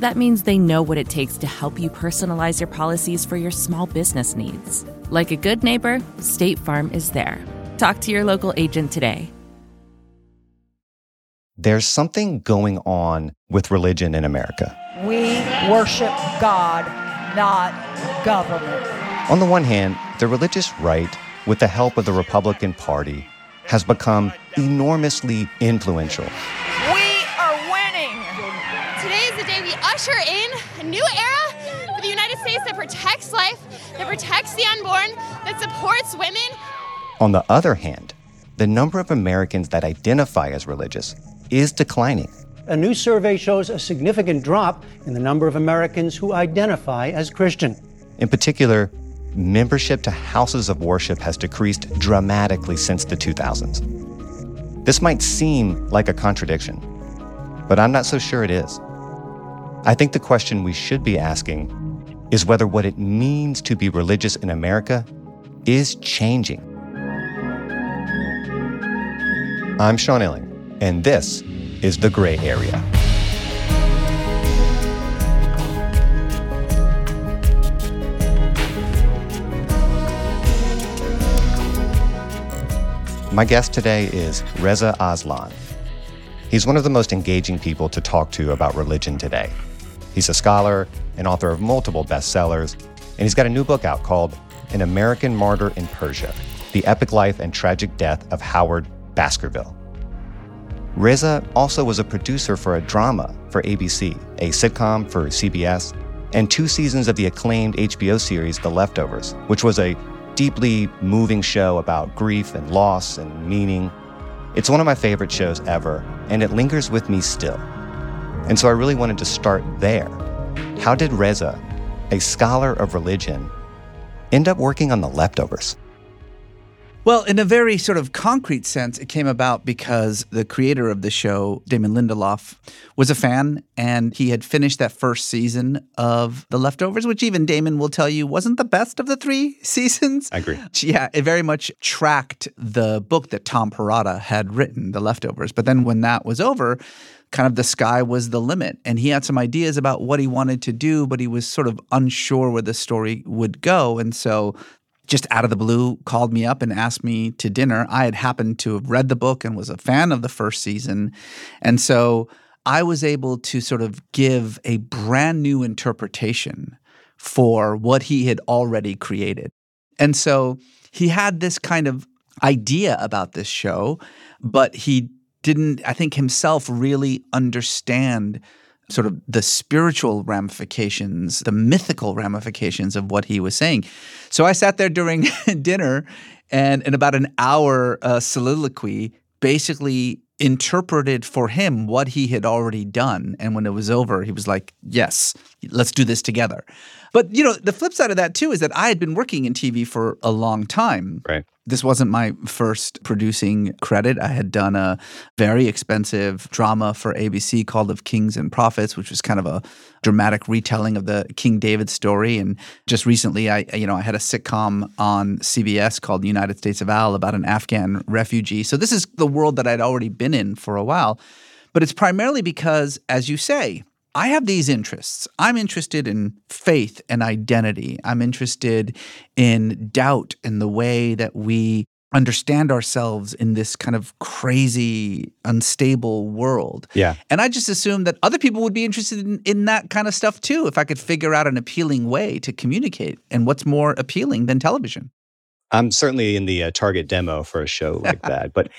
That means they know what it takes to help you personalize your policies for your small business needs. Like a good neighbor, State Farm is there. Talk to your local agent today. There's something going on with religion in America. We worship God, not government. On the one hand, the religious right, with the help of the Republican Party, has become enormously influential. Usher in a new era for the United States that protects life, that protects the unborn, that supports women. On the other hand, the number of Americans that identify as religious is declining. A new survey shows a significant drop in the number of Americans who identify as Christian. In particular, membership to houses of worship has decreased dramatically since the 2000s. This might seem like a contradiction, but I'm not so sure it is. I think the question we should be asking is whether what it means to be religious in America is changing. I'm Sean Illing, and this is The Gray Area. My guest today is Reza Aslan. He's one of the most engaging people to talk to about religion today. He's a scholar, and author of multiple bestsellers, and he's got a new book out called An American Martyr in Persia The Epic Life and Tragic Death of Howard Baskerville. Reza also was a producer for a drama for ABC, a sitcom for CBS, and two seasons of the acclaimed HBO series The Leftovers, which was a deeply moving show about grief and loss and meaning. It's one of my favorite shows ever, and it lingers with me still. And so I really wanted to start there. How did Reza, a scholar of religion, end up working on The Leftovers? Well, in a very sort of concrete sense, it came about because the creator of the show, Damon Lindelof, was a fan and he had finished that first season of The Leftovers, which even Damon will tell you wasn't the best of the three seasons. I agree. Yeah, it very much tracked the book that Tom Perrotta had written, The Leftovers. But then when that was over, kind of the sky was the limit. And he had some ideas about what he wanted to do, but he was sort of unsure where the story would go. And so just out of the blue called me up and asked me to dinner. I had happened to have read the book and was a fan of the first season. And so I was able to sort of give a brand new interpretation for what he had already created. And so he had this kind of idea about this show, but he didn't, I think, himself really understand sort of the spiritual ramifications, the mythical ramifications of what he was saying. So I sat there during dinner and in about an hour uh, soliloquy, basically interpreted for him what he had already done. And when it was over, he was like, Yes, let's do this together. But you know, the flip side of that too is that I had been working in TV for a long time. Right. This wasn't my first producing credit. I had done a very expensive drama for ABC called Of Kings and Prophets, which was kind of a dramatic retelling of the King David story. And just recently, I you know I had a sitcom on CBS called United States of Al about an Afghan refugee. So this is the world that I'd already been in for a while. But it's primarily because, as you say, I have these interests. I'm interested in faith and identity. I'm interested in doubt and the way that we understand ourselves in this kind of crazy, unstable world. Yeah. And I just assumed that other people would be interested in, in that kind of stuff too, if I could figure out an appealing way to communicate. And what's more appealing than television? I'm certainly in the uh, target demo for a show like that. But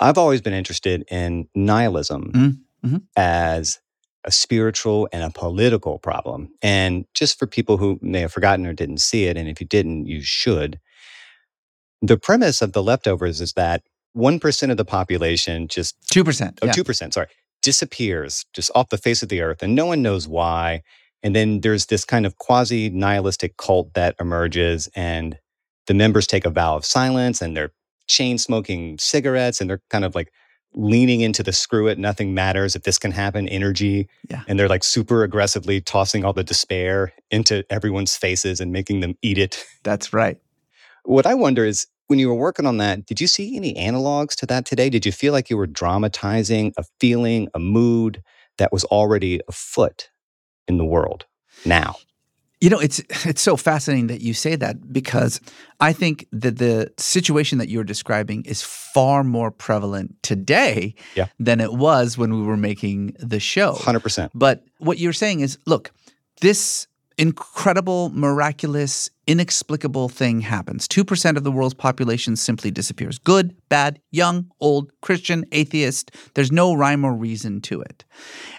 I've always been interested in nihilism Mm, mhm. as a spiritual and a political problem. And just for people who may have forgotten or didn't see it, and if you didn't, you should. The premise of the leftovers is that 1% of the population just 2%. oh, yeah. 2%, sorry, disappears just off the face of the earth and no one knows why. And then there's this kind of quasi nihilistic cult that emerges and the members take a vow of silence and they're chain smoking cigarettes and they're kind of like leaning into the screw it, nothing matters if this can happen energy. Yeah. And they're like super aggressively tossing all the despair into everyone's faces and making them eat it. That's right. What I wonder is when you were working on that, did you see any analogs to that today? Did you feel like you were dramatizing a feeling, a mood that was already afoot in the world now? You know, it's it's so fascinating that you say that because I think that the situation that you're describing is far more prevalent today Yeah. than it was when we were making the show. 100%. But what you're saying is, look, this incredible, miraculous, inexplicable thing happens. 2% of the world's population simply disappears. Good, bad, young, old, Christian, atheist. There's no rhyme or reason to it.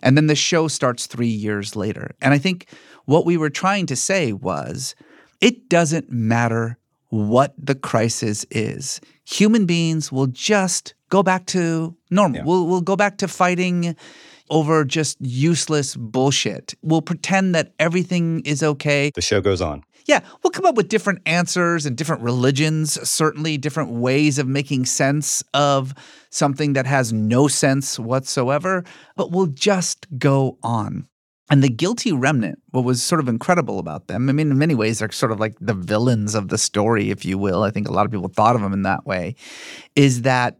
And then the show starts three years later. And I think what we were trying to say was it doesn't matter what the crisis is. Human beings will just go back to normal. Yeah. We'll, we'll go back to fighting over just useless bullshit. We'll pretend that everything is okay. The show goes on. Yeah, we'll come up with different answers and different religions, certainly different ways of making sense of something that has no sense whatsoever, but we'll just go on. And the guilty remnant, what was sort of incredible about them, I mean, in many ways, they're sort of like the villains of the story, if you will. I think a lot of people thought of them in that way, is that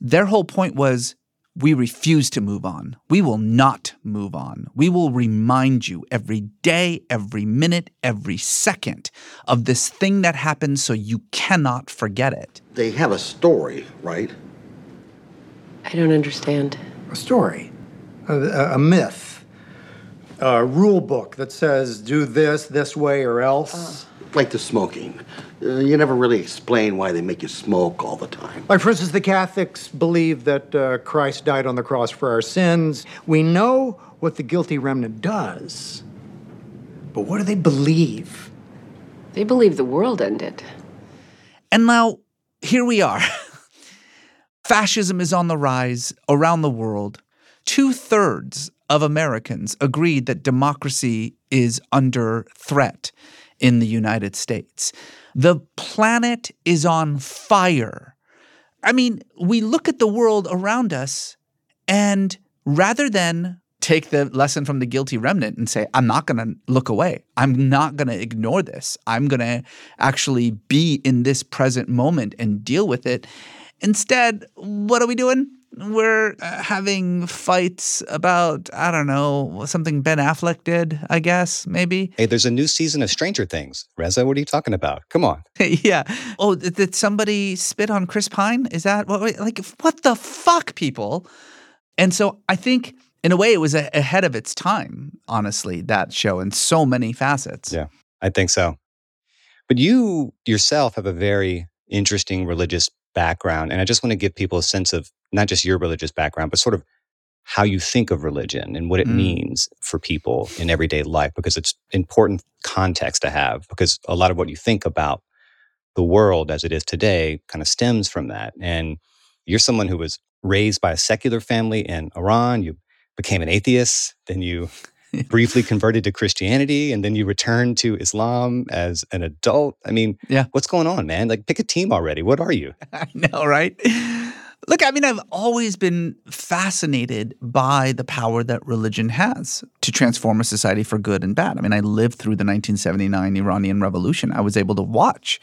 their whole point was we refuse to move on. We will not move on. We will remind you every day, every minute, every second of this thing that happened so you cannot forget it. They have a story, right? I don't understand. a story, a, a- a myth, a rule book that says do this this way or else. Like the smoking. Uh, you never really explain why they make you smoke all the time. Like, for instance, the Catholics believe that uh, Christ died on the cross for our sins. We know what the guilty remnant does, but what do they believe? They believe the world ended. And now here we are. Fascism is on the rise around the world. Two thirds of Americans agreed that democracy is under threat in the United States. The planet is on fire. I mean, we look at the world around us, and rather than take the lesson from the guilty remnant and say, I'm not going to look away, I'm not going to ignore this, I'm going to actually be in this present moment and deal with it. Instead, what are we doing? We're uh, having fights about, I don't know, something Ben Affleck did, I guess, maybe. Hey, there's a new season of Stranger Things. Reza, what are you talking about? Come on. yeah. Oh, did, did somebody spit on Chris Pine? Is that what? Like, what the fuck, people? And so I think, in a way, it was a, ahead of its time. Honestly, that show in so many facets. Yeah, I think so. But you yourself have a very interesting religious background. And I just want to give people a sense of not just your religious background, but sort of how you think of religion and what it Mm. means for people in everyday life, because it's important context to have, because a lot of what you think about the world as it is today kind of stems from that. And you're someone who was raised by a secular family in Iran. You became an atheist, then you briefly converted to Christianity, and then you returned to Islam as an adult. I mean, Yeah. what's going on, man? Like, pick a team already. What are you? I know, right? Look, I mean, I've always been fascinated by the power that religion has to transform a society for good and bad. I mean, I lived through the 1979 Iranian Revolution. I was able to watch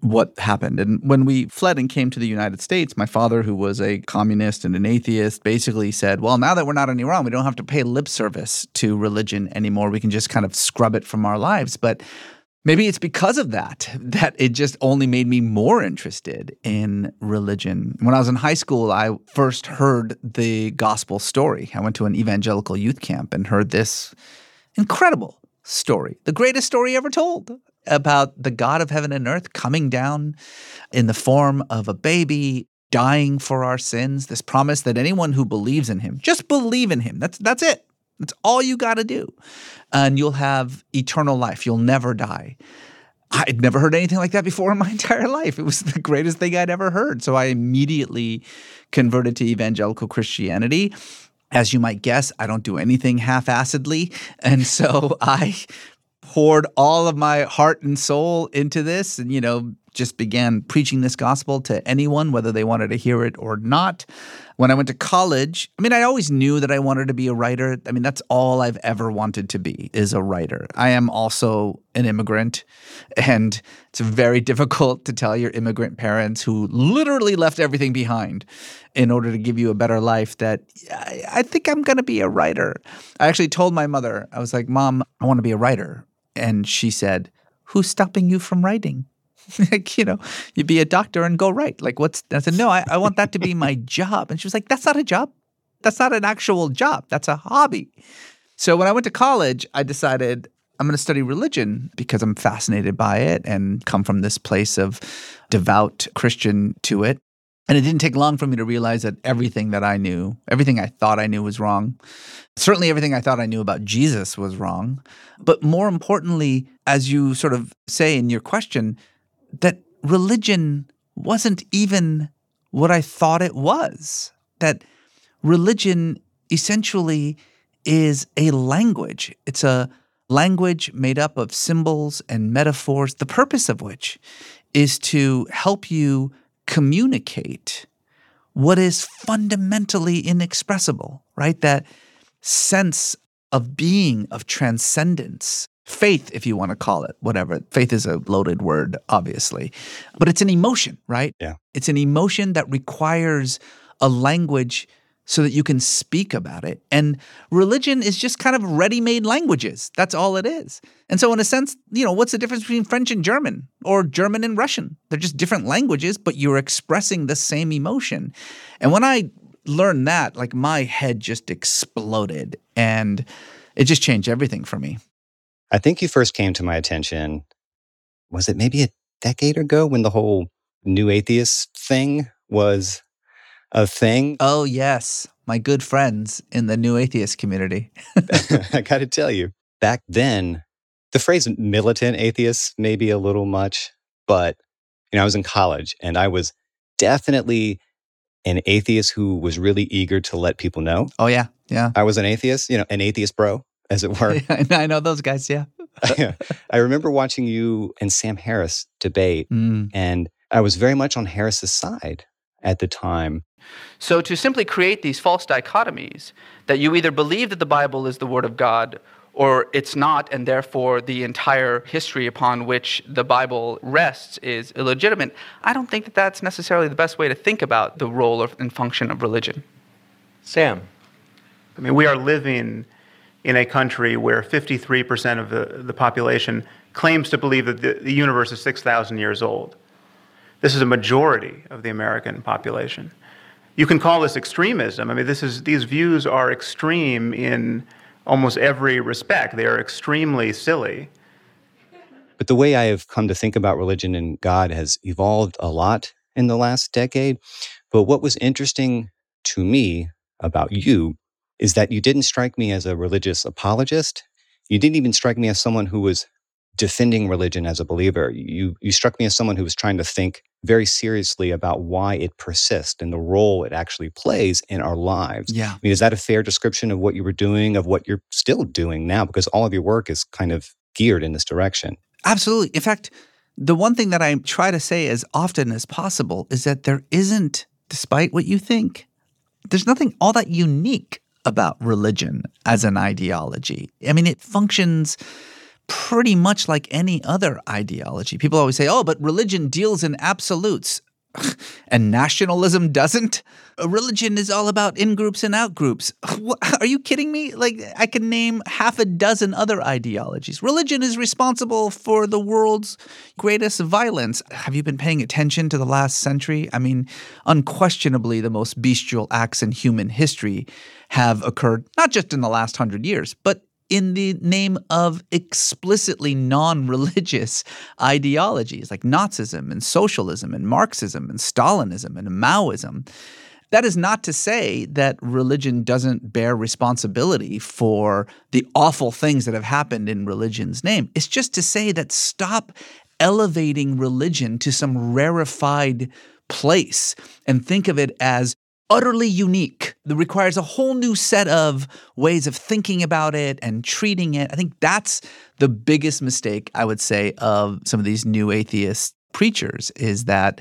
what happened. And when we fled and came to the United States, my father, who was a communist and an atheist, basically said, Well, now that we're not in Iran, we don't have to pay lip service to religion anymore. We can just kind of scrub it from our lives. But Maybe it's because of that that it just only made me more interested in religion. When I was in high school, I first heard the gospel story. I went to an evangelical youth camp and heard this incredible story, the greatest story ever told about the God of heaven and earth coming down in the form of a baby, dying for our sins, this promise that anyone who believes in him, just believe in him. That's that's it. That's all you got to do. And you'll have eternal life. You'll never die. I'd never heard anything like that before in my entire life. It was the greatest thing I'd ever heard. So I immediately converted to evangelical Christianity. As you might guess, I don't do anything half assedly. And so I poured all of my heart and soul into this and, you know, just began preaching this gospel to anyone, whether they wanted to hear it or not. When I went to college, I mean, I always knew that I wanted to be a writer. I mean, that's all I've ever wanted to be is a writer. I am also an immigrant, and it's very difficult to tell your immigrant parents who literally left everything behind in order to give you a better life that I, I think I'm going to be a writer. I actually told my mother, I was like, Mom, I want to be a writer. And she said, Who's stopping you from writing? like, you know, you be a doctor and go write. Like, what's, I said, no, I, I want that to be my job. And she was like, that's not a job. That's not an actual job. That's a hobby. So when I went to college, I decided I'm going to study religion because I'm fascinated by it and come from this place of devout Christian to it. And it didn't take long for me to realize that everything that I knew, everything I thought I knew was wrong. Certainly everything I thought I knew about Jesus was wrong. But more importantly, as you sort of say in your question, that religion wasn't even what I thought it was. That religion essentially is a language. It's a language made up of symbols and metaphors, the purpose of which is to help you communicate what is fundamentally inexpressible, right? That sense of being, of transcendence, faith, if you want to call it, whatever. Faith is a loaded word, obviously, but it's an emotion, right? Yeah. It's an emotion that requires a language so that you can speak about it. And religion is just kind of ready made languages. That's all it is. And so, in a sense, you know, what's the difference between French and German or German and Russian? They're just different languages, but you're expressing the same emotion. And when I learned that, like my head just exploded and it just changed everything for me. I think you first came to my attention, was it maybe a decade ago when the whole new atheist thing was a thing? Oh, yes. My good friends in the new atheist community. I got to tell you, back then, the phrase militant atheist may be a little much, but you know, I was in college and I was definitely an atheist who was really eager to let people know. Oh yeah, yeah. I was an atheist, you know, an atheist bro, as it were. I know those guys, yeah. I remember watching you and Sam Harris debate, Mm. and I was very much on Harris's side at the time. So, to simply create these false dichotomies that you either believe that the Bible is the Word of God or it's not, and therefore the entire history upon which the Bible rests is illegitimate, I don't think that that's necessarily the best way to think about the role of, and function of religion. Sam. I mean, we are living in a country where 53% of the, the population claims to believe that the, the universe is 6,000 years old. This is a majority of the American population. You can call this extremism. I mean, this is, these views are extreme in almost every respect. They are extremely silly. But the way I have come to think about religion and God has evolved a lot in the last decade. But what was interesting to me about you is that you didn't strike me as a religious apologist. You didn't even strike me as someone who was defending religion as a believer. You, you struck me as someone who was trying to think very seriously about why it persists and the role it actually plays in our lives. Yeah. I mean, is that a fair description of what you were doing, of what you're still doing now? Because all of your work is kind of geared in this direction. Absolutely. In fact, the one thing that I try to say as often as possible is that there isn't, despite what you think, there's nothing all that unique about religion as an ideology. I mean, it functions pretty much like any other ideology. People always say, oh, but religion deals in absolutes. and nationalism doesn't. Religion is all about in groups and out groups. Are you kidding me? Like, I can name half a dozen other ideologies. Religion is responsible for the world's greatest violence. Have you been paying attention to the last century? I mean, unquestionably, the most bestial acts in human history have occurred not just in the last hundred years, but in the name of explicitly non religious ideologies like Nazism and socialism and Marxism and Stalinism and Maoism. That is not to say that religion doesn't bear responsibility for the awful things that have happened in religion's name. It's just to say that stop elevating religion to some rarefied place and think of it as utterly unique that requires a whole new set of ways of thinking about it and treating it. I think that's the biggest mistake I would say of some of these new atheist preachers is that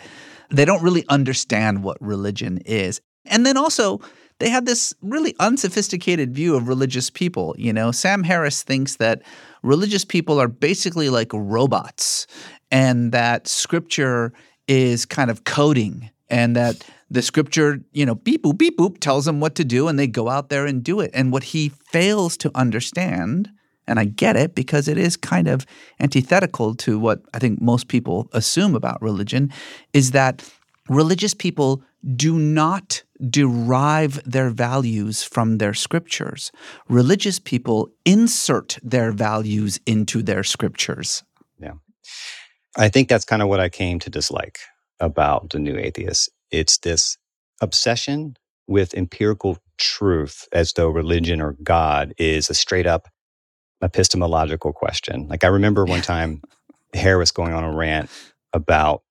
they don't really understand what religion is. And then also they have this really unsophisticated view of religious people. You know, Sam Harris thinks that religious people are basically like robots and that scripture is kind of coding and that the scripture, you know, beep boop, beep boop tells them what to do and they go out there and do it. And what he fails to understand, and I get it because it is kind of antithetical to what I think most people assume about religion, is that religious people do not derive their values from their scriptures. Religious people insert their values into their scriptures. Yeah. I think that's kind of what I came to dislike about the new atheists. It's this obsession with empirical truth as though religion or God is a straight up epistemological question. Like I remember one time Harris going on a rant about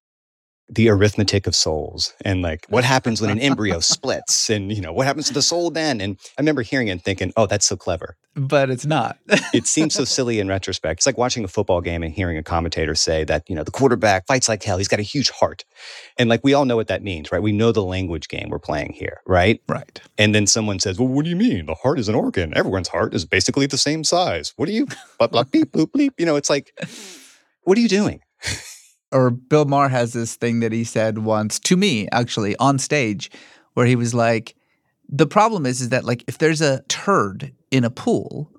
the arithmetic of souls and like what happens when an embryo splits and you know what happens to the soul then? And i remember hearing it and thinking oh that's so clever. But it's not. It seems so silly in retrospect. It's like watching a football game and hearing a commentator say that you know the quarterback fights like hell. He's got a huge heart. And like we all know what that means right? We know the language game we're playing here right? Right. And then someone says well what do you mean? The heart is an organ. Everyone's heart is basically the same size. What do you blah blah beep boop bleep. You know it's like what are you doing or Bill Maher has this thing that he said once to me, actually, on stage, where he was like, the problem is, is that like if there's a turd in a pool,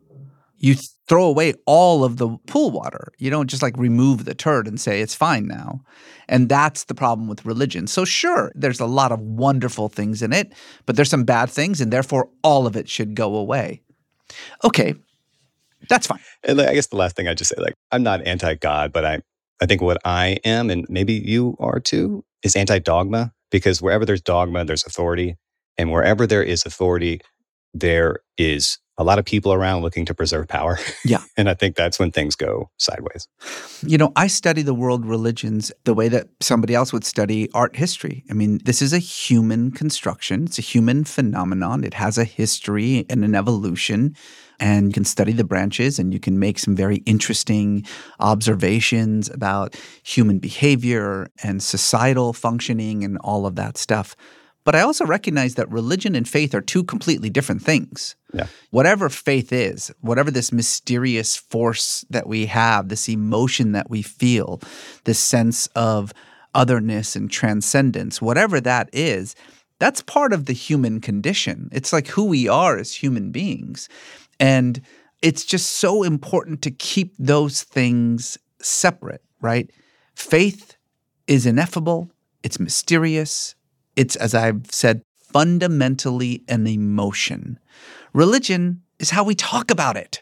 you throw away all of the pool water. You don't just like remove the turd and say it's fine now. And that's the problem with religion. So sure, there's a lot of wonderful things in it, but there's some bad things and therefore all of it should go away. Okay. That's fine. And I guess the last thing I just say, like, I'm not anti-God, but I I think what I am, and maybe you are too, is anti dogma because wherever there's dogma, there's authority. And wherever there is authority, there is a lot of people around looking to preserve power. Yeah. and I think that's when things go sideways. You know, I study the world religions the way that somebody else would study art history. I mean, this is a human construction, it's a human phenomenon. It has a history and an evolution and you can study the branches and you can make some very interesting observations about human behavior and societal functioning and all of that stuff. But I also recognize that religion and faith are two completely different things. Yeah. Whatever faith is, whatever this mysterious force that we have, this emotion that we feel, this sense of otherness and transcendence, whatever that is, that's part of the human condition. It's like who we are as human beings. And it's just so important to keep those things separate, right? Faith is ineffable, it's mysterious, it's, as I've said, fundamentally an emotion. Religion is how we talk about it.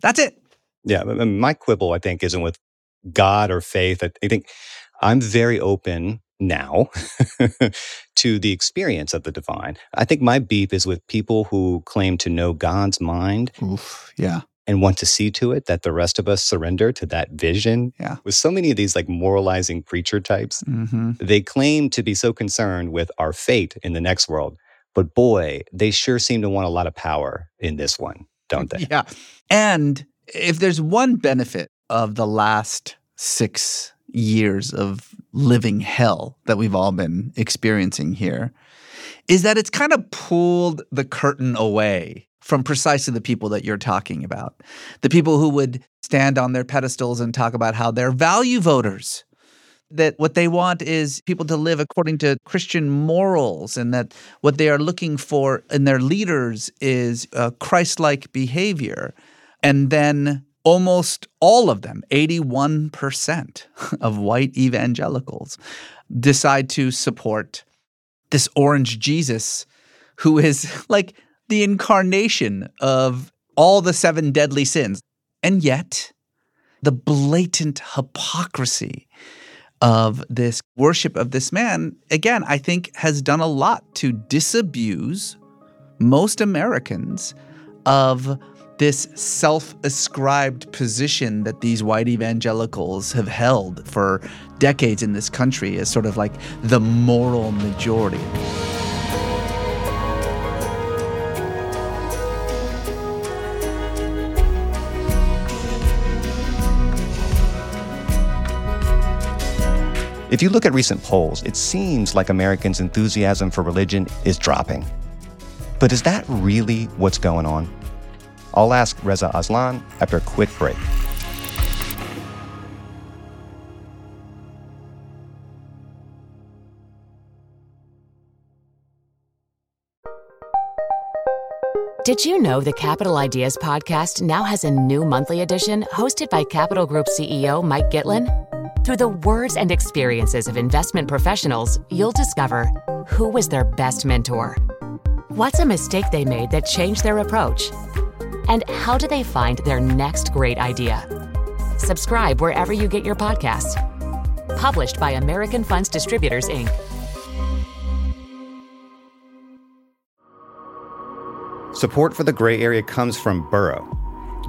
That's it. Yeah. My quibble, I think, isn't with God or faith. I think I'm very open now to the experience of the divine. I think my beef is with people who claim to know God's mind. Oof, yeah. And want to see to it that the rest of us surrender to that vision. Yeah. With so many of these like moralizing preacher types, mm-hmm. they claim to be so concerned with our fate in the next world. But boy, they sure seem to want a lot of power in this one, don't they? Yeah. And if there's one benefit of the last six years of living hell that we've all been experiencing here is that it's kind of pulled the curtain away from precisely the people that you're talking about. The people who would stand on their pedestals and talk about how they're value voters. That what they want is people to live according to Christian morals, and that what they are looking for in their leaders is uh, Christ like behavior. And then almost all of them, 81% of white evangelicals, decide to support this orange Jesus who is like the incarnation of all the seven deadly sins. And yet, the blatant hypocrisy of this worship of this man, again, I think has done a lot to disabuse most Americans of this self ascribed position that these white evangelicals have held for decades in this country as sort of like the moral majority. If you look at recent polls, it seems like Americans' enthusiasm for religion is dropping. But is that really what's going on? I'll ask Reza Aslan after a quick break. Did you know the Capital Ideas podcast now has a new monthly edition hosted by Capital Group CEO Mike Gitlin? Through the words and experiences of investment professionals, you'll discover who was their best mentor, what's a mistake they made that changed their approach, and how do they find their next great idea. Subscribe wherever you get your podcasts. Published by American Funds Distributors, Inc. Support for the gray area comes from Burrow.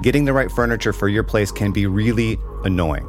Getting the right furniture for your place can be really annoying.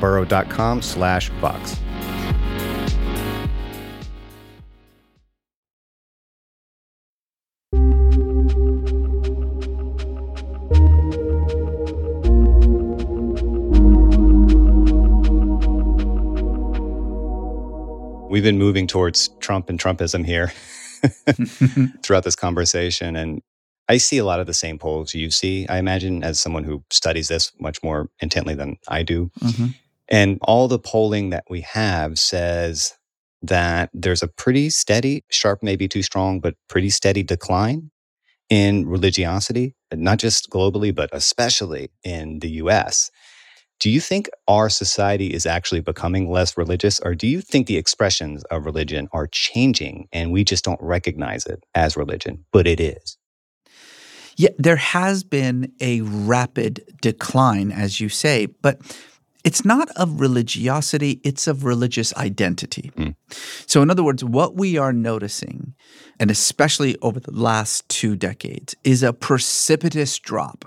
burrow.com slash vox. We've been moving towards Trump and Trumpism here throughout this conversation. And I see a lot of the same polls you see, I imagine, as someone who studies this much more intently than I do. Mm-hmm. And all the polling that we have says that there's a pretty steady, sharp maybe too strong, but pretty steady decline in religiosity, not just globally, but especially in the US. Do you think our society is actually becoming less religious, or do you think the expressions of religion are changing and we just don't recognize it as religion, but it is? Yeah, there has been a rapid decline, as you say, but it's not of religiosity, it's of religious identity. Mm. So, in other words, what we are noticing, and especially over the last two decades, is a precipitous drop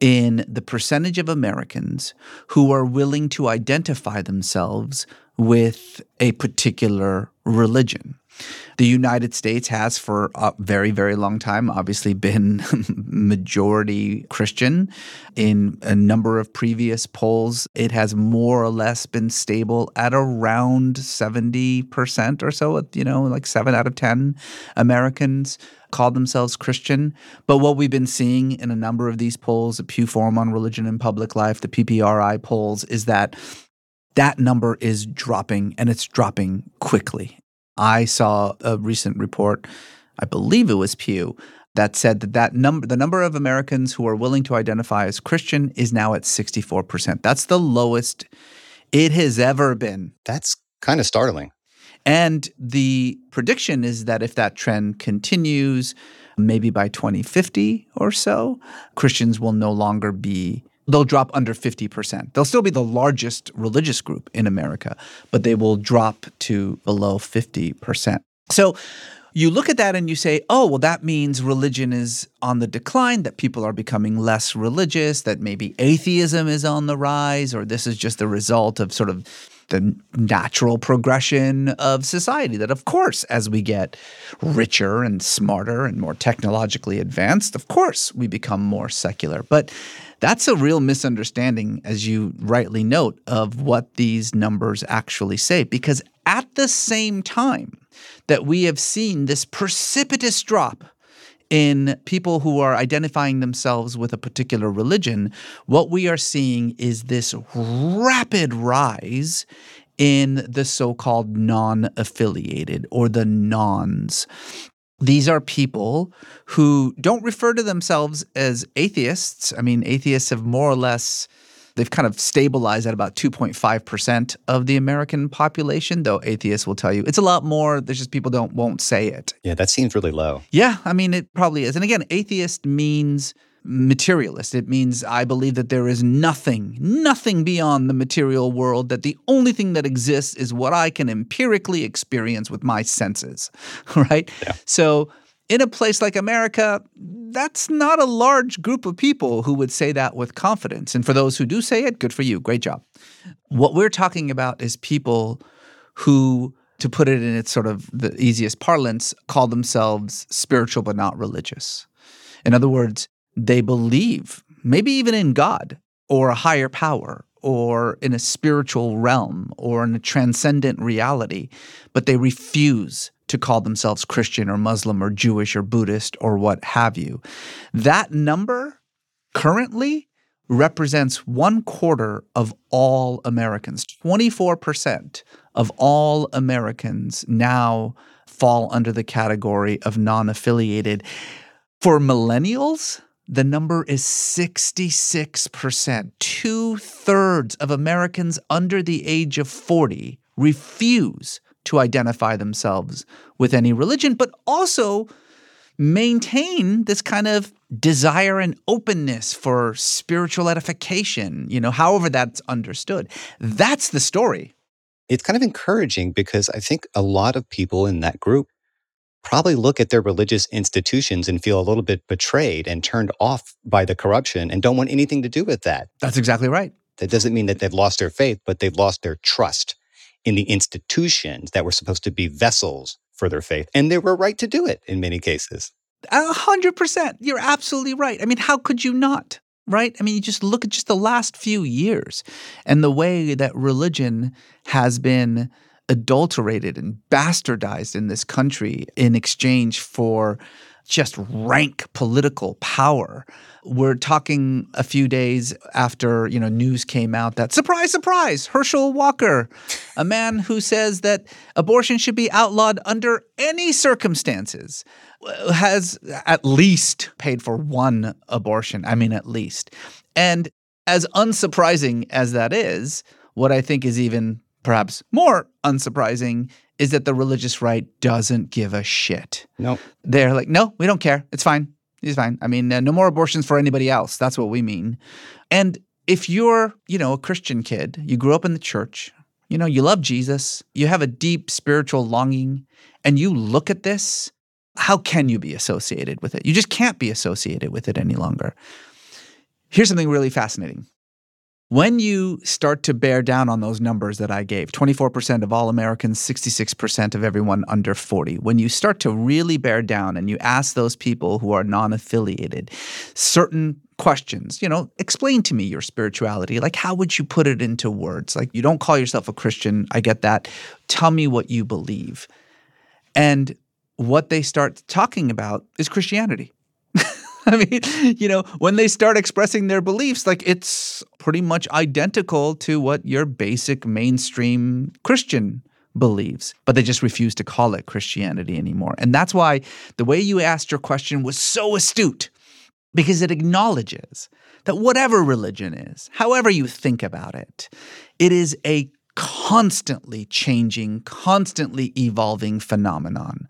in the percentage of Americans who are willing to identify themselves with a particular religion. The United States has for a very, very long time obviously been majority Christian. In a number of previous polls, it has more or less been stable at around 70% or so, you know, like seven out of 10 Americans call themselves Christian. But what we've been seeing in a number of these polls, the Pew Forum on Religion and Public Life, the PRRI polls, is that that number is dropping and it's dropping quickly. I saw a recent report, I believe it was Pew, that said that that number the number of Americans who are willing to identify as Christian is now at 64%. That's the lowest it has ever been. That's kind of startling. And the prediction is that if that trend continues, maybe by 2050 or so, Christians will no longer be they'll drop under 50%. They'll still be the largest religious group in America, but they will drop to below 50%. So you look at that and you say, oh, well, that means religion is on the decline, that people are becoming less religious, that maybe atheism is on the rise, or this is just the result of sort of the natural progression of society. That, of course, as we get richer and smarter and more technologically advanced, of course, we become more secular. But that's a real misunderstanding, as you rightly note, of what these numbers actually say. Because at the same time that we have seen this precipitous drop in people who are identifying themselves with a particular religion, what we are seeing is this rapid rise in the so called non affiliated or the nons. These are people who don't refer to themselves as atheists. I mean, atheists have more or less they've kind of stabilized at about 2.5% of the American population, though atheists will tell you it's a lot more. There's just people don't won't say it. Yeah, that seems really low. Yeah, I mean it probably is. And again, atheist means materialist. It means I believe that there is nothing, nothing beyond the material world, that the only thing that exists is what I can empirically experience with my senses, right? Yeah. So in a place like America, that's not a large group of people who would say that with confidence. And for those who do say it, good for you. Great job. What we're talking about is people who, to put it in its sort of the easiest parlance, call themselves spiritual but not religious. In other words, they believe, maybe even in God or a higher power or in a spiritual realm or in a transcendent reality, but they refuse to call themselves Christian or Muslim or Jewish or Buddhist or what have you. That number currently represents one quarter of all Americans. 24% of all Americans now fall under the category of non affiliated. For millennials, the number is 66%. Two thirds of Americans under the age of 40 refuse to identify themselves with any religion, but also maintain this kind of desire and openness for spiritual edification, you know, however that's understood. That's the story. It's kind of encouraging because I think a lot of people in that group probably look at their religious institutions and feel a little bit betrayed and turned off by the corruption and don't want anything to do with that. That's exactly right. That doesn't mean that they've lost their faith, but they've lost their trust in the institutions that were supposed to be vessels for their faith. And they were right to do it in many cases. A hundred percent. You're absolutely right. I mean, how could you not? Right? I mean, you just look at just the last few years and the way that religion has been adulterated and bastardized in this country in exchange for just rank political power. We're talking a few days after, you know, news came out that surprise, surprise, Herschel Walker, a man who says that abortion should be outlawed under any circumstances, uh, has at least paid for one abortion. I mean, at least. And as unsurprising as that is, what I think is even perhaps more unsurprising is that the religious right doesn't give a shit. No. They're like, no, we don't care. It's fine. It's fine. I mean, uh, no more abortions for anybody else. That's what we mean. And if you're, you know, a Christian kid, you grew up in the church, you know, you love Jesus, you have a deep spiritual longing, and you look at this, how can you be associated with it? You just can't be associated with it any longer. Here's something really fascinating. When you start to bear down on those numbers that I gave 24% of all Americans, 66% of everyone under 40, when you start to really bear down and you ask those people who are non affiliated certain questions, you know, explain to me your spirituality. Like, how would you put it into words? Like, you don't call yourself a Christian. I get that. Tell me what you believe. And what they start talking about is Christianity. I mean, you know, when they start expressing their beliefs, like it's pretty much identical to what your basic mainstream Christian believes, but they just refuse to call it Christianity anymore. And that's why the way you asked your question was so astute, because it acknowledges that whatever religion is, however you think about it, it is a constantly changing, constantly evolving phenomenon.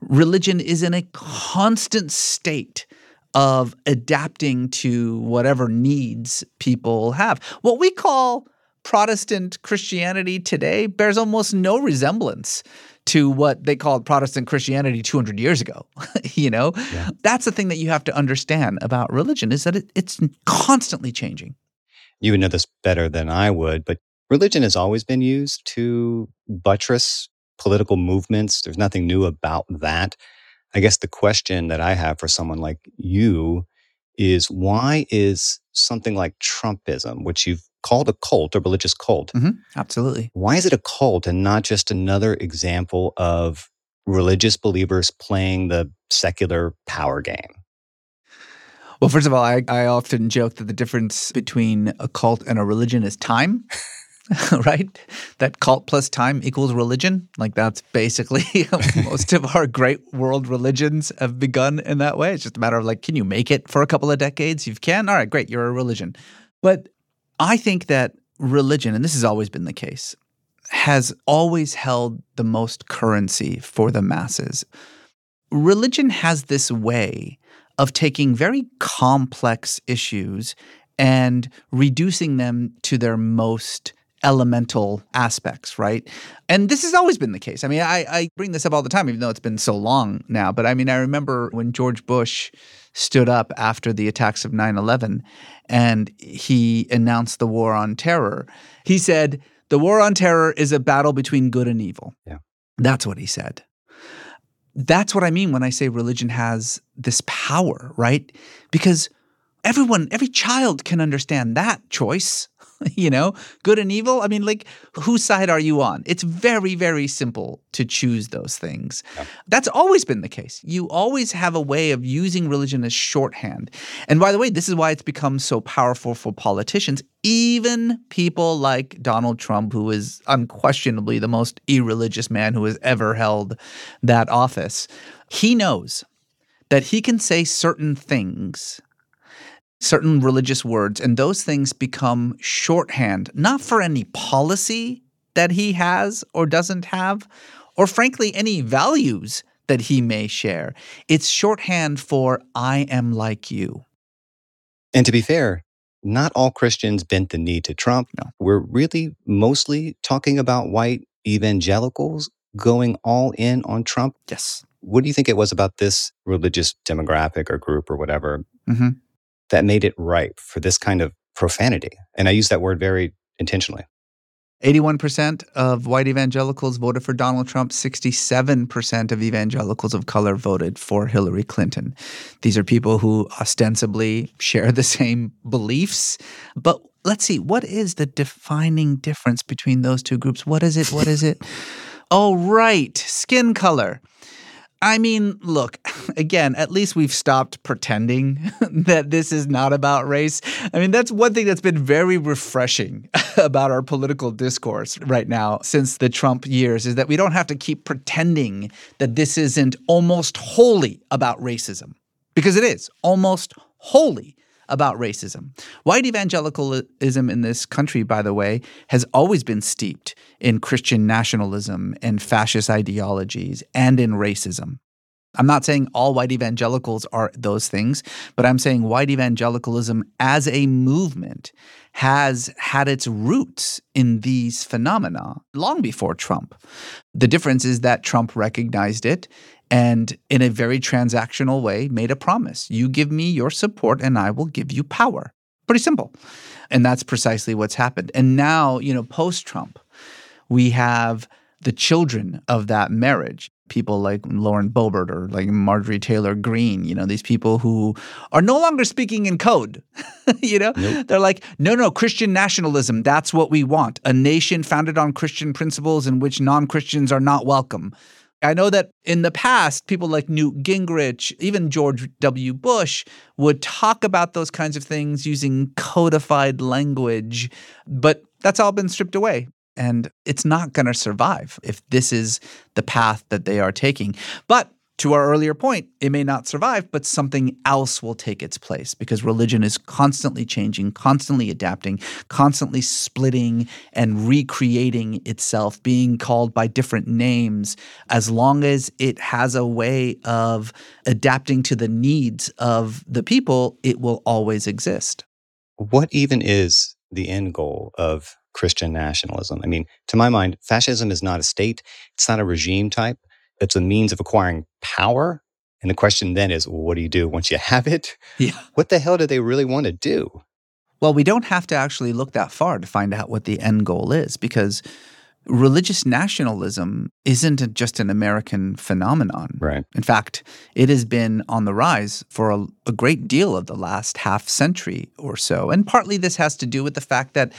Religion is in a constant state of adapting to whatever needs people have. What we call Protestant Christianity today bears almost no resemblance to what they called Protestant Christianity 200 years ago. you know, Yeah. that's the thing that you have to understand about religion is that it, it's constantly changing. You would know this better than I would, but religion has always been used to buttress political movements. There's nothing new about that. I guess the question that I have for someone like you is why is something like Trumpism, which you've called a cult, a religious cult, Mhm, Absolutely. why is it a cult and not just another example of religious believers playing the secular power game? Well, first of all, I, I often joke that the difference between a cult and a religion is time, right? That cult plus time equals religion. Like that's basically most of our great world religions have begun in that way. It's just a matter of like, can you make it for a couple of decades? You can. All right, great. You're a religion. But I think that religion, and this has always been the case, has always held the most currency for the masses. Religion has this way of taking very complex issues and reducing them to their most elemental aspects, right? And this has always been the case. I mean, I, I bring this up all the time, even though it's been so long now. But I mean, I remember when George Bush stood up after the attacks of 9 11 and he announced the war on terror. He said, The war on terror is a battle between good and evil. Yeah. That's what he said. That's what I mean when I say religion has this power, right? Because everyone, every child can understand that choice. you know, good and evil. I mean, like, whose side are you on? It's very, very simple to choose those things. That's always been the case. You always have a way of using religion as shorthand. And by the way, this is why it's become so powerful for politicians, even people like Donald Trump, who is unquestionably the most irreligious man who has ever held that office. He knows that he can say certain things certain religious words, and those things become shorthand, not for any policy that he has or doesn't have, or frankly, any values that he may share. It's shorthand for I am like you. And to be fair, not all Christians bent the knee to Trump. No. We're really mostly talking about white evangelicals going all in on Trump. Yes. What do you think it was about this religious demographic or group or whatever hmm that made it ripe for this kind of profanity? And I use that word very intentionally. 81% of white evangelicals voted for Donald Trump. 67% of evangelicals of color voted for Hillary Clinton. These are people who ostensibly share the same beliefs. But let's see, what is the defining difference between those two groups? What is it? What is it? oh, right, skin color. I mean, look, again, at least we've stopped pretending that this is not about race. I mean, that's one thing that's been very refreshing about our political discourse right now since the Trump years is that we don't have to keep pretending that this isn't almost wholly about racism, because it is almost wholly about racism. White evangelicalism in this country, by the way, has always been steeped in Christian nationalism and fascist ideologies and in racism. I'm not saying all white evangelicals are those things, but I'm saying white evangelicalism as a movement has had its roots in these phenomena long before Trump. The difference is that Trump recognized it and in a very transactional way made a promise. You give me your support and I will give you power. Pretty simple. And that's precisely what's happened. And now, you know, post Trump, we have the children of that marriage. People like Lauren Boebert or like Marjorie Taylor Greene, you know, these people who are no longer speaking in code. you know, they're like, no, no, Christian nationalism, that's what we want. A nation founded on Christian principles in which non Christians are not welcome. I know that in the past, people like Newt Gingrich, even George W. Bush, would talk about those kinds of things using codified language, but that's all been stripped away. And it's not going to survive if this is the path that they are taking. But to our earlier point, it may not survive, but something else will take its place because religion is constantly changing, constantly adapting, constantly splitting and recreating itself, being called by different names. As long as it has a way of adapting to the needs of the people, it will always exist. What even is the end goal of Christian nationalism. I mean, to my mind, fascism is not a state, it's not a regime type, it's a means of acquiring power. And the question then is, well, what do you do once you have it? Yeah. What the hell do they really want to do? Well, we don't have to actually look that far to find out what the end goal is because religious nationalism isn't just an American phenomenon. Right. In fact, it has been on the rise for a, a, great deal of the last half century or so. And partly this has to do with the fact that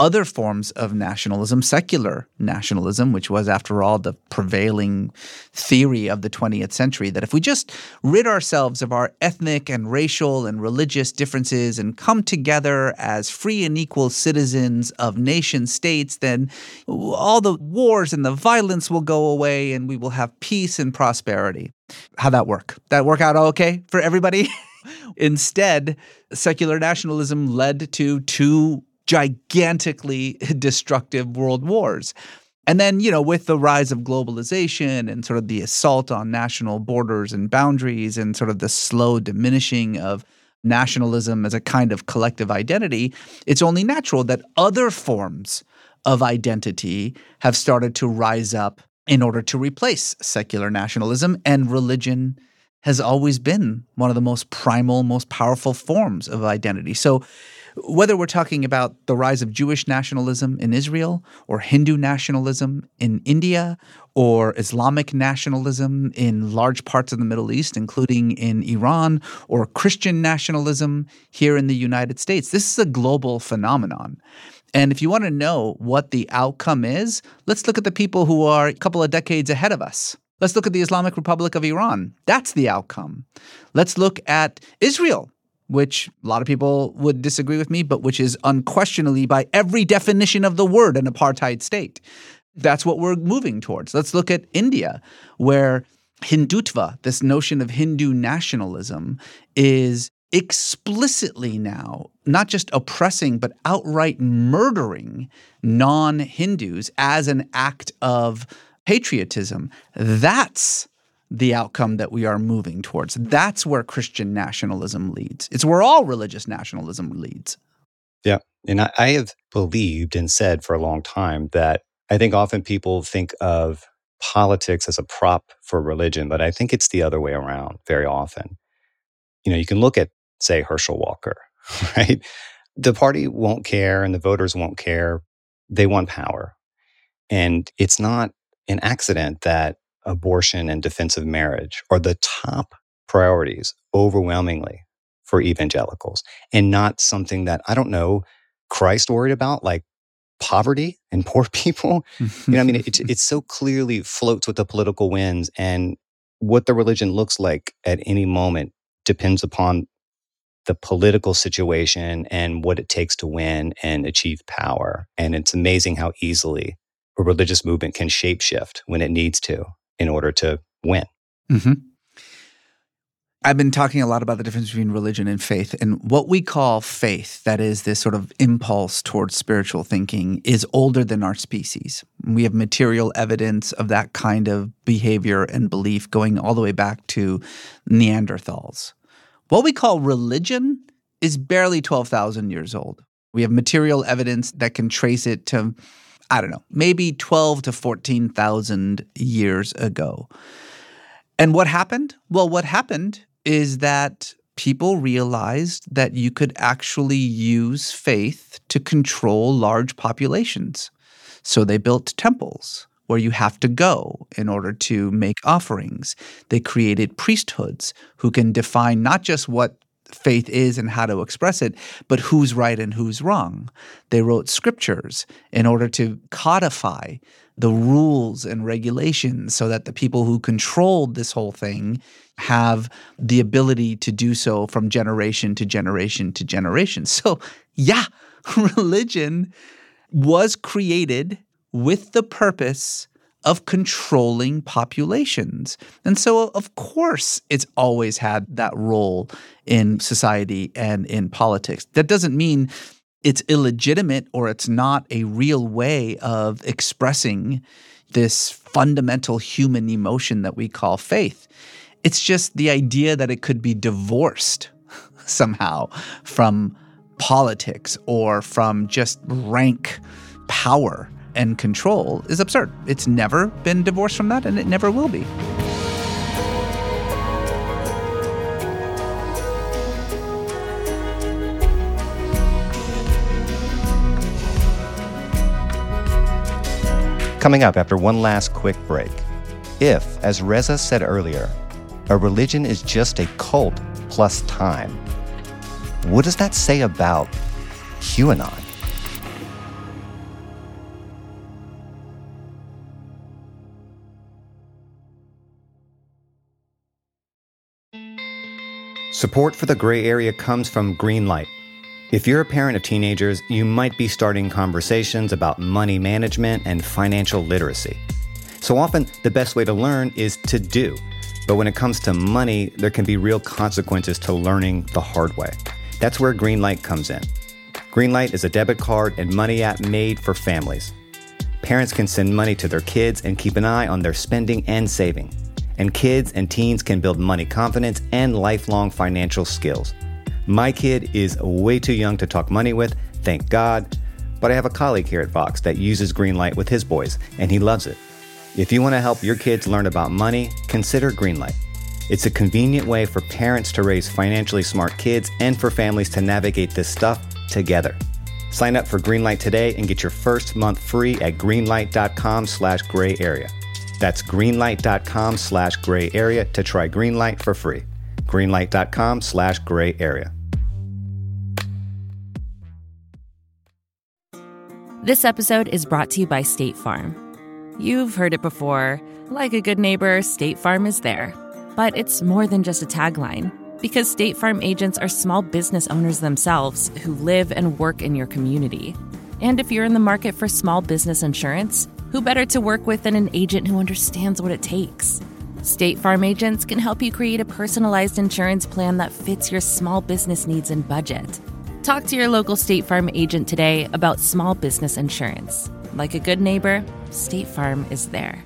other forms of nationalism, secular nationalism, which was, after all, the prevailing theory of the 20th century, that if we just rid ourselves of our ethnic and racial and religious differences and come together as free and equal citizens of nation states, then all the wars and the violence will go away and we will have peace and prosperity. How'd that work? That work out okay for everybody? Instead, secular nationalism led to two gigantically destructive world wars. And then, you know, with the rise of globalization and sort of the assault on national borders and boundaries and sort of the slow diminishing of nationalism as a kind of collective identity, it's only natural that other forms of identity have started to rise up in order to replace secular nationalism. And religion has always been one of the most primal, most powerful forms of identity. So, whether we're talking about the rise of Jewish nationalism in Israel, or Hindu nationalism in India, or Islamic nationalism in large parts of the Middle East, including in Iran, or Christian nationalism here in the United States, this is a global phenomenon. And if you want to know what the outcome is, let's look at the people who are a couple of decades ahead of us. Let's look at the Islamic Republic of Iran. That's the outcome. Let's look at Israel which a lot of people would disagree with me, but which is unquestionably, by every definition of the word, an apartheid state. That's what we're moving towards. Let's look at India, where Hindutva, this notion of Hindu nationalism, is explicitly now not just oppressing, but outright murdering non Hindus as an act of patriotism. That's the outcome that we are moving towards. That's where Christian nationalism leads. It's where all religious nationalism leads. Yeah. And I, I have believed and said for a long time that I think often people think of politics as a prop for religion, but I think it's the other way around very often. You know, you can look at, say, Herschel Walker, right? The party won't care and the voters won't care. They want power. And it's not an accident that abortion and defensive marriage are the top priorities overwhelmingly for evangelicals and not something that I don't know Christ worried about, like poverty and poor people. you know, I mean, it, it so clearly floats with the political winds, and what the religion looks like at any moment depends upon the political situation and what it takes to win and achieve power. And it's amazing how easily a religious movement can shapeshift when it needs to in order to win. Mm-hmm. I've been talking a lot about the difference between religion and faith. And what we call faith, that is this sort of impulse towards spiritual thinking, is older than our species. We have material evidence of that kind of behavior and belief going all the way back to Neanderthals. What we call religion is barely 12,000 years old. We have material evidence that can trace it to I don't know, maybe 12 to 14,000 years ago. And what happened? Well, what happened is that people realized that you could actually use faith to control large populations. So they built temples where you have to go in order to make offerings. They created priesthoods who can define not just what faith is and how to express it, but who's right and who's wrong. They wrote scriptures in order to codify the rules and regulations so that the people who controlled this whole thing have the ability to do so from generation to generation to generation. So, yeah, religion was created with the purpose of controlling populations. And so, of course, it's always had that role in society and in politics. That doesn't mean it's illegitimate or it's not a real way of expressing this fundamental human emotion that we call faith. It's just the idea that it could be divorced somehow from politics or from just rank power and control is absurd. It's never been divorced from that, and it never will be. Coming up after one last quick break. If, as Reza said earlier, a religion is just a cult plus time, what does that say about QAnon? Support for the gray area comes from Greenlight. If you're a parent of teenagers, you might be starting conversations about money management and financial literacy. So often, the best way to learn is to do. But when it comes to money, there can be real consequences to learning the hard way. That's where Greenlight comes in. Greenlight is a debit card and money app made for families. Parents can send money to their kids and keep an eye on their spending and saving and kids and teens can build money confidence and lifelong financial skills. My kid is way too young to talk money with, thank God, but I have a colleague here at Vox that uses Greenlight with his boys, and he loves it. If you want to help your kids learn about money, consider Greenlight. It's a convenient way for parents to raise financially smart kids and for families to navigate this stuff together. Sign up for Greenlight today and get your first month free at greenlight.com slash gray area. That's greenlight.com slash gray area to try Greenlight for free. Greenlight.com slash gray area. This episode is brought to you by State Farm. You've heard it before. Like a good neighbor, State Farm is there. But it's more than just a tagline, because State Farm agents are small business owners themselves who live and work in your community. And if you're in the market for small business insurance, who better to work with than an agent who understands what it takes? State Farm agents can help you create a personalized insurance plan that fits your small business needs and budget. Talk to your local State Farm agent today about small business insurance. Like a good neighbor, State Farm is there.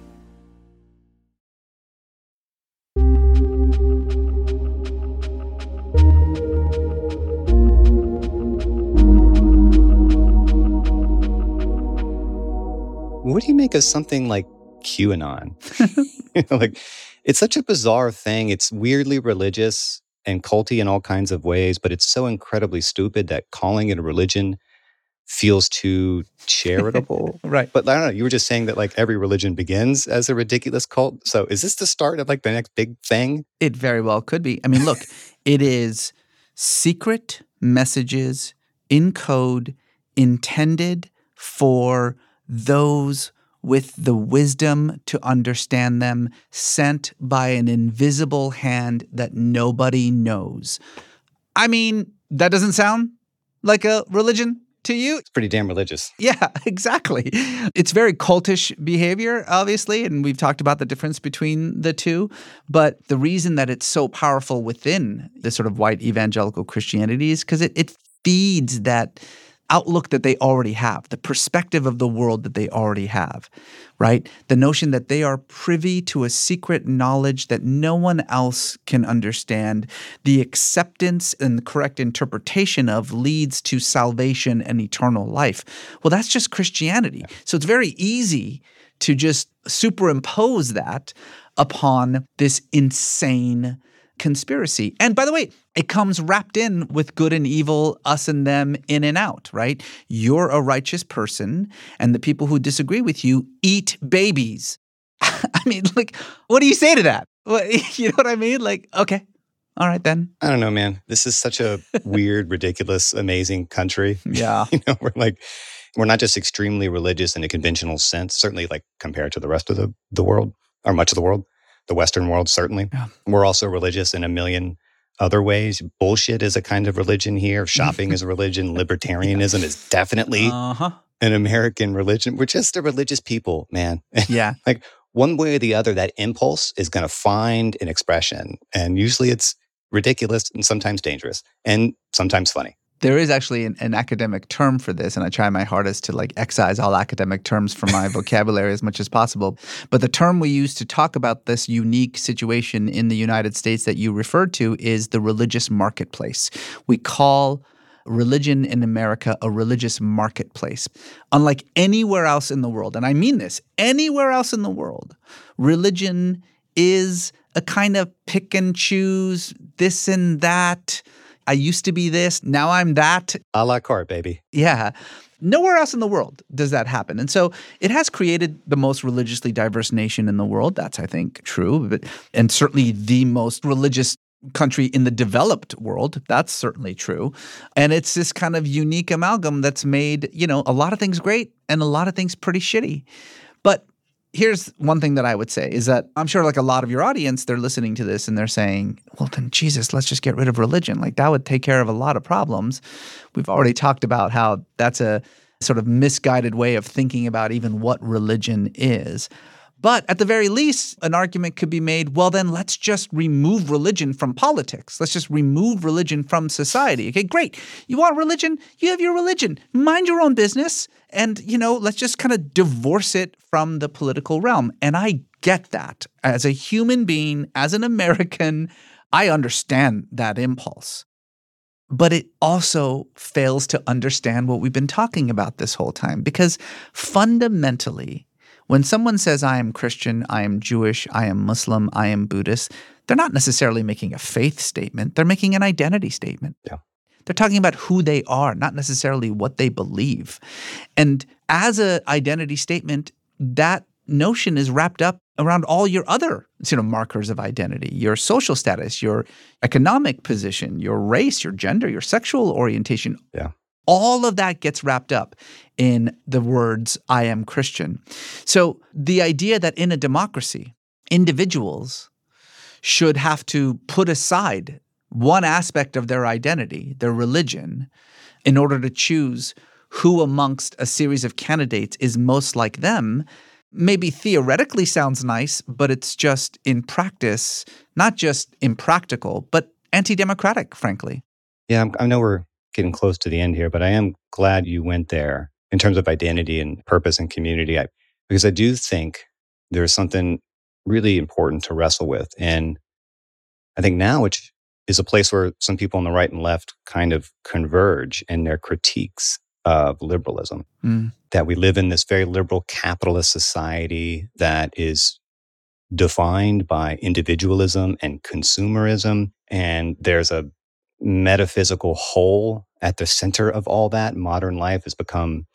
What do you make of something like QAnon? like, it's such a bizarre thing. It's weirdly religious and culty in all kinds of ways, but it's so incredibly stupid that calling it a religion feels too charitable. right. But I don't know. You were just saying that like every religion begins as a ridiculous cult. So is this the start of like the next big thing? It very well could be. I mean, look, it is secret messages in code intended for those with the wisdom to understand them, sent by an invisible hand that nobody knows. I mean, that doesn't sound like a religion to you? It's pretty damn religious. Yeah, exactly. It's very cultish behavior, obviously, and we've talked about the difference between the two. But the reason that it's so powerful within this sort of white evangelical Christianity is because it, it feeds that outlook that they already have, the perspective of the world that they already have, right? The notion that they are privy to a secret knowledge that no one else can understand, the acceptance and the correct interpretation of leads to salvation and eternal life. Well, that's just Christianity. So it's very easy to just superimpose that upon this insane conspiracy. And by the way, it comes wrapped in with good and evil, us and them, in and out, right? You're a righteous person, and the people who disagree with you eat babies. I mean, like, what do you say to that? you know what I mean? Like, okay, all right then. I don't know, man. This is such a weird, ridiculous, amazing country. Yeah. you know, we're like, we're not just extremely religious in a conventional sense, certainly like compared to the rest of the, the world or much of the world the Western world, certainly. Yeah. We're also religious in a million other ways. Bullshit is a kind of religion here. Shopping is a religion. Libertarianism yeah. is definitely uh-huh. an American religion. We're just a religious people, man. Yeah. like one way or the other, that impulse is going to find an expression. And usually it's ridiculous and sometimes dangerous and sometimes funny there is actually an, an, academic term for this, and I try my hardest to like excise all academic terms from my vocabulary as much as possible. But the term we use to talk about this unique situation in the United States that you referred to is the religious marketplace. We call religion in America a religious marketplace. Unlike anywhere else in the world, and I mean this, anywhere else in the world, religion is a kind of pick and choose this and that. I used to be this, now I'm that. A la carte, baby. Yeah. Nowhere else in the world does that happen. And so it has created the most religiously diverse nation in the world. That's, I think, true. But, and certainly the most religious country in the developed world. That's certainly true. And it's this kind of unique amalgam that's made, you know, a lot of things great and a lot of things pretty shitty. But here's one thing that I would say is that I'm sure like a lot of your audience, they're listening to this and they're saying, well, then Jesus, let's just get rid of religion. Like that would take care of a lot of problems. We've already talked about how that's a sort of misguided way of thinking about even what religion is. But at the very least, an argument could be made well, then let's just remove religion from politics. Let's just remove religion from society. Okay, great. You want religion? You have your religion. Mind your own business. And, you know, let's just kind of divorce it from the political realm. And I get that. As a human being, as an American, I understand that impulse. But it also fails to understand what we've been talking about this whole time because fundamentally, when someone says, I am Christian, I am Jewish, I am Muslim, I am Buddhist, they're not necessarily making a faith statement, they're making an identity statement. Yeah. They're talking about who they are, not necessarily what they believe. And as an identity statement, that notion is wrapped up around all your other you know, markers of identity your social status, your economic position, your race, your gender, your sexual orientation. Yeah. All of that gets wrapped up in the words, I am Christian. So the idea that in a democracy, individuals should have to put aside one aspect of their identity, their religion, in order to choose who amongst a series of candidates is most like them, maybe theoretically sounds nice, but it's just in practice, not just impractical, but anti democratic, frankly. Yeah, I know we're getting close to the end here, but I am glad you went there in terms of identity and purpose and community, I, because I do think there's something really important to wrestle with. And I think now, which is a place where some people on the right and left kind of converge in their critiques of liberalism. Mm. That we live in this very liberal capitalist society that is defined by individualism and consumerism. And there's a metaphysical hole at the center of all that. Modern life has become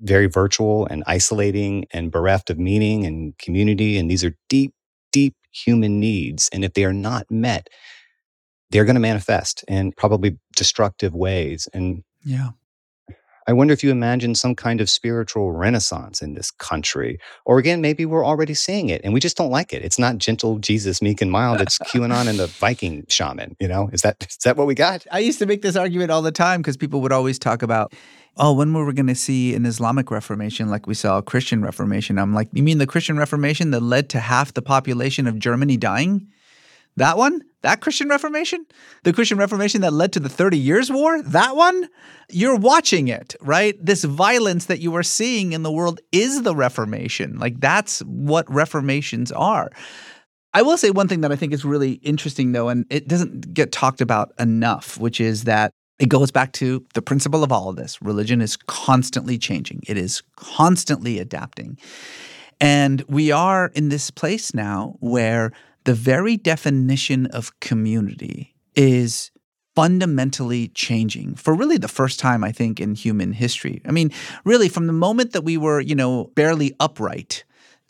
very virtual and isolating and bereft of meaning and community. And these are deep, deep human needs. And if they are not met, they're going to manifest in probably destructive ways. And yeah. I wonder if you imagine some kind of spiritual renaissance in this country. Or again, maybe we're already seeing it and we just don't like it. It's not gentle Jesus, meek and mild. It's QAnon and the Viking shaman. You know, is that is that what we got? I used to make this argument all the time because people would always talk about, oh, when were we going to see an Islamic Reformation like we saw a Christian Reformation? I'm like, you mean the Christian Reformation that led to half the population of Germany dying? That one? That Christian Reformation? The Christian Reformation that led to the 30 Years' War? That one? You're watching it, right? This violence that you are seeing in the world is the Reformation. Like, that's what Reformations are. I will say one thing that I think is really interesting, though, and it doesn't get talked about enough, which is that it goes back to the principle of all of this religion is constantly changing, it is constantly adapting. And we are in this place now where the very definition of community is fundamentally changing for really the first time I think in human history. I mean, really from the moment that we were, you know, barely upright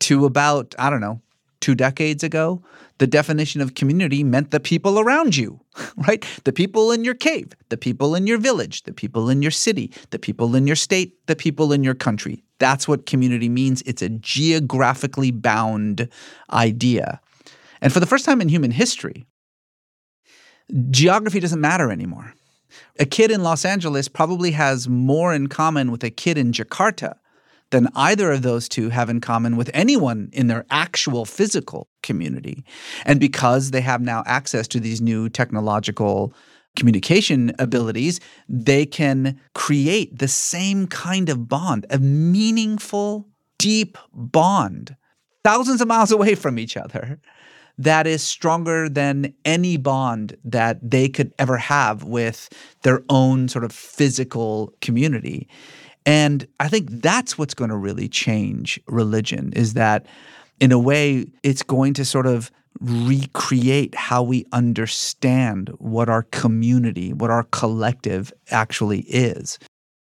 to about, I don't know, 2 decades ago, the definition of community meant the people around you, right? The people in your cave, the people in your village, the people in your city, the people in your state, the people in your country. That's what community means. It's a geographically bound idea. And for the first time in human history, geography doesn't matter anymore. A kid in Los Angeles probably has more in common with a kid in Jakarta than either of those two have in common with anyone in their actual physical community. And because they have now access to these new technological communication abilities, they can create the same kind of bond, a meaningful, deep bond, thousands of miles away from each other that is stronger than any bond that they could ever have with their own sort of physical community. And I think that's what's going to really change religion is that in a way it's going to sort of recreate how we understand what our community, what our collective actually is.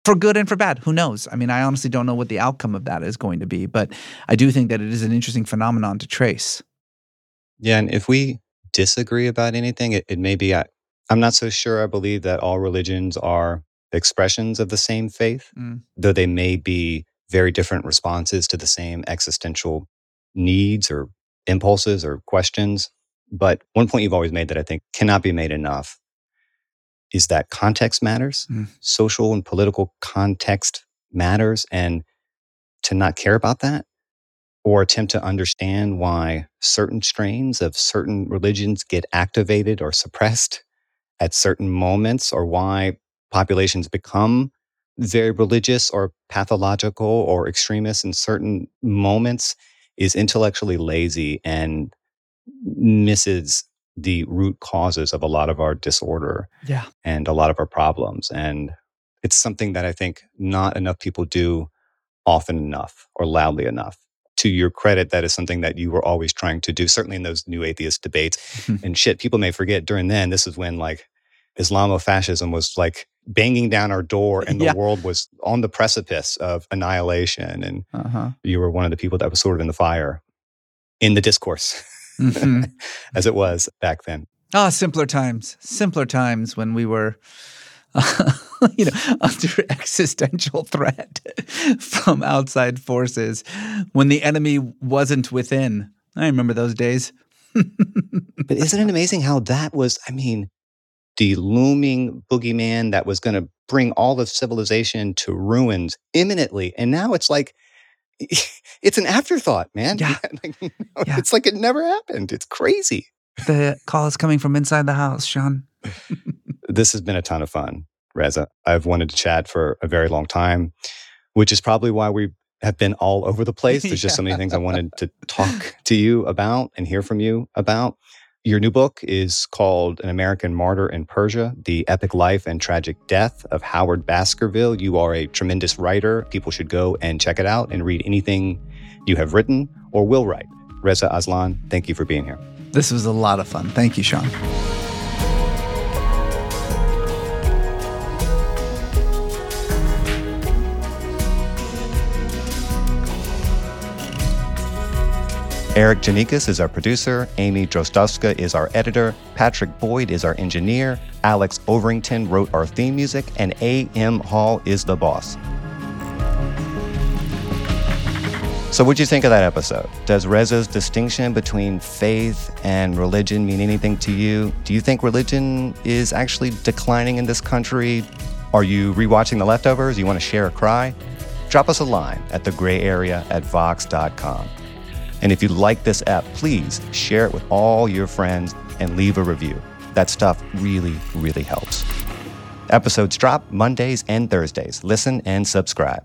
For good and for bad, who knows? I mean, I honestly don't know what the outcome of that is going to be, but I do think that it is an interesting phenomenon to trace. Yeah, and if we disagree about anything, it, it may be I, I'm not so sure I believe that all religions are expressions of the same faith, Mm. though they may be very different responses to the same existential needs or impulses or questions. But one point you've always made that I think cannot be made enough is that context matters. Mm. Social and political context matters. And to not care about that or attempt to understand why certain strains of certain religions get activated or suppressed at certain moments or why populations become very religious or pathological or extremist in certain moments is intellectually lazy and misses the root causes of a lot of our disorder Yeah. and a lot of our problems. And it's something that I think not enough people do often enough or loudly enough. To your credit, that is something that you were always trying to do, certainly in those new atheist debates. and shit, people may forget during then, this is when like Islamofascism was like banging down our door and the Yeah. world was on the precipice of annihilation. And Uh-huh. you were one of the people that was sort of in the fire in the discourse Mhm. as it was back then. Ah, simpler times, simpler times when we were, you know, under existential threat from outside forces, when the enemy wasn't within. I remember those days. But isn't it amazing how that was? I mean, the looming boogeyman that was going to bring all of civilization to ruins imminently. And now it's like, it's an afterthought, man. Yeah. Like, know, It's like it never happened. It's crazy. The call is coming from inside the house, Sean. This has been a ton of fun, Reza. I've wanted to chat for a very long time, which is probably why we have been all over the place. There's just so many things I wanted to talk to you about and hear from you about. Your new book is called An American Martyr in Persia The Epic Life and Tragic Death of Howard Baskerville. You are a tremendous writer. People should go and check it out and read anything you have written or will write. Reza Aslan, thank you for being here. This was a lot of fun. Thank you, Sean. Erikk Geannikis is our producer. Amy Drozdowska is our editor. Patrick Boyd is our engineer. Alex Overington wrote our theme music. And A.M. Hall is the boss. So, what'd you think of that episode? Does Reza's distinction between faith and religion mean anything to you? Do you think religion is actually declining in this country? Are you rewatching The Leftovers? You want to share a cry? Drop us a line at the gray area at vox.com. And if you like this app, please share it with all your friends and leave a review. That stuff really, really helps. Episodes drop Mondays and Thursdays. Listen and subscribe.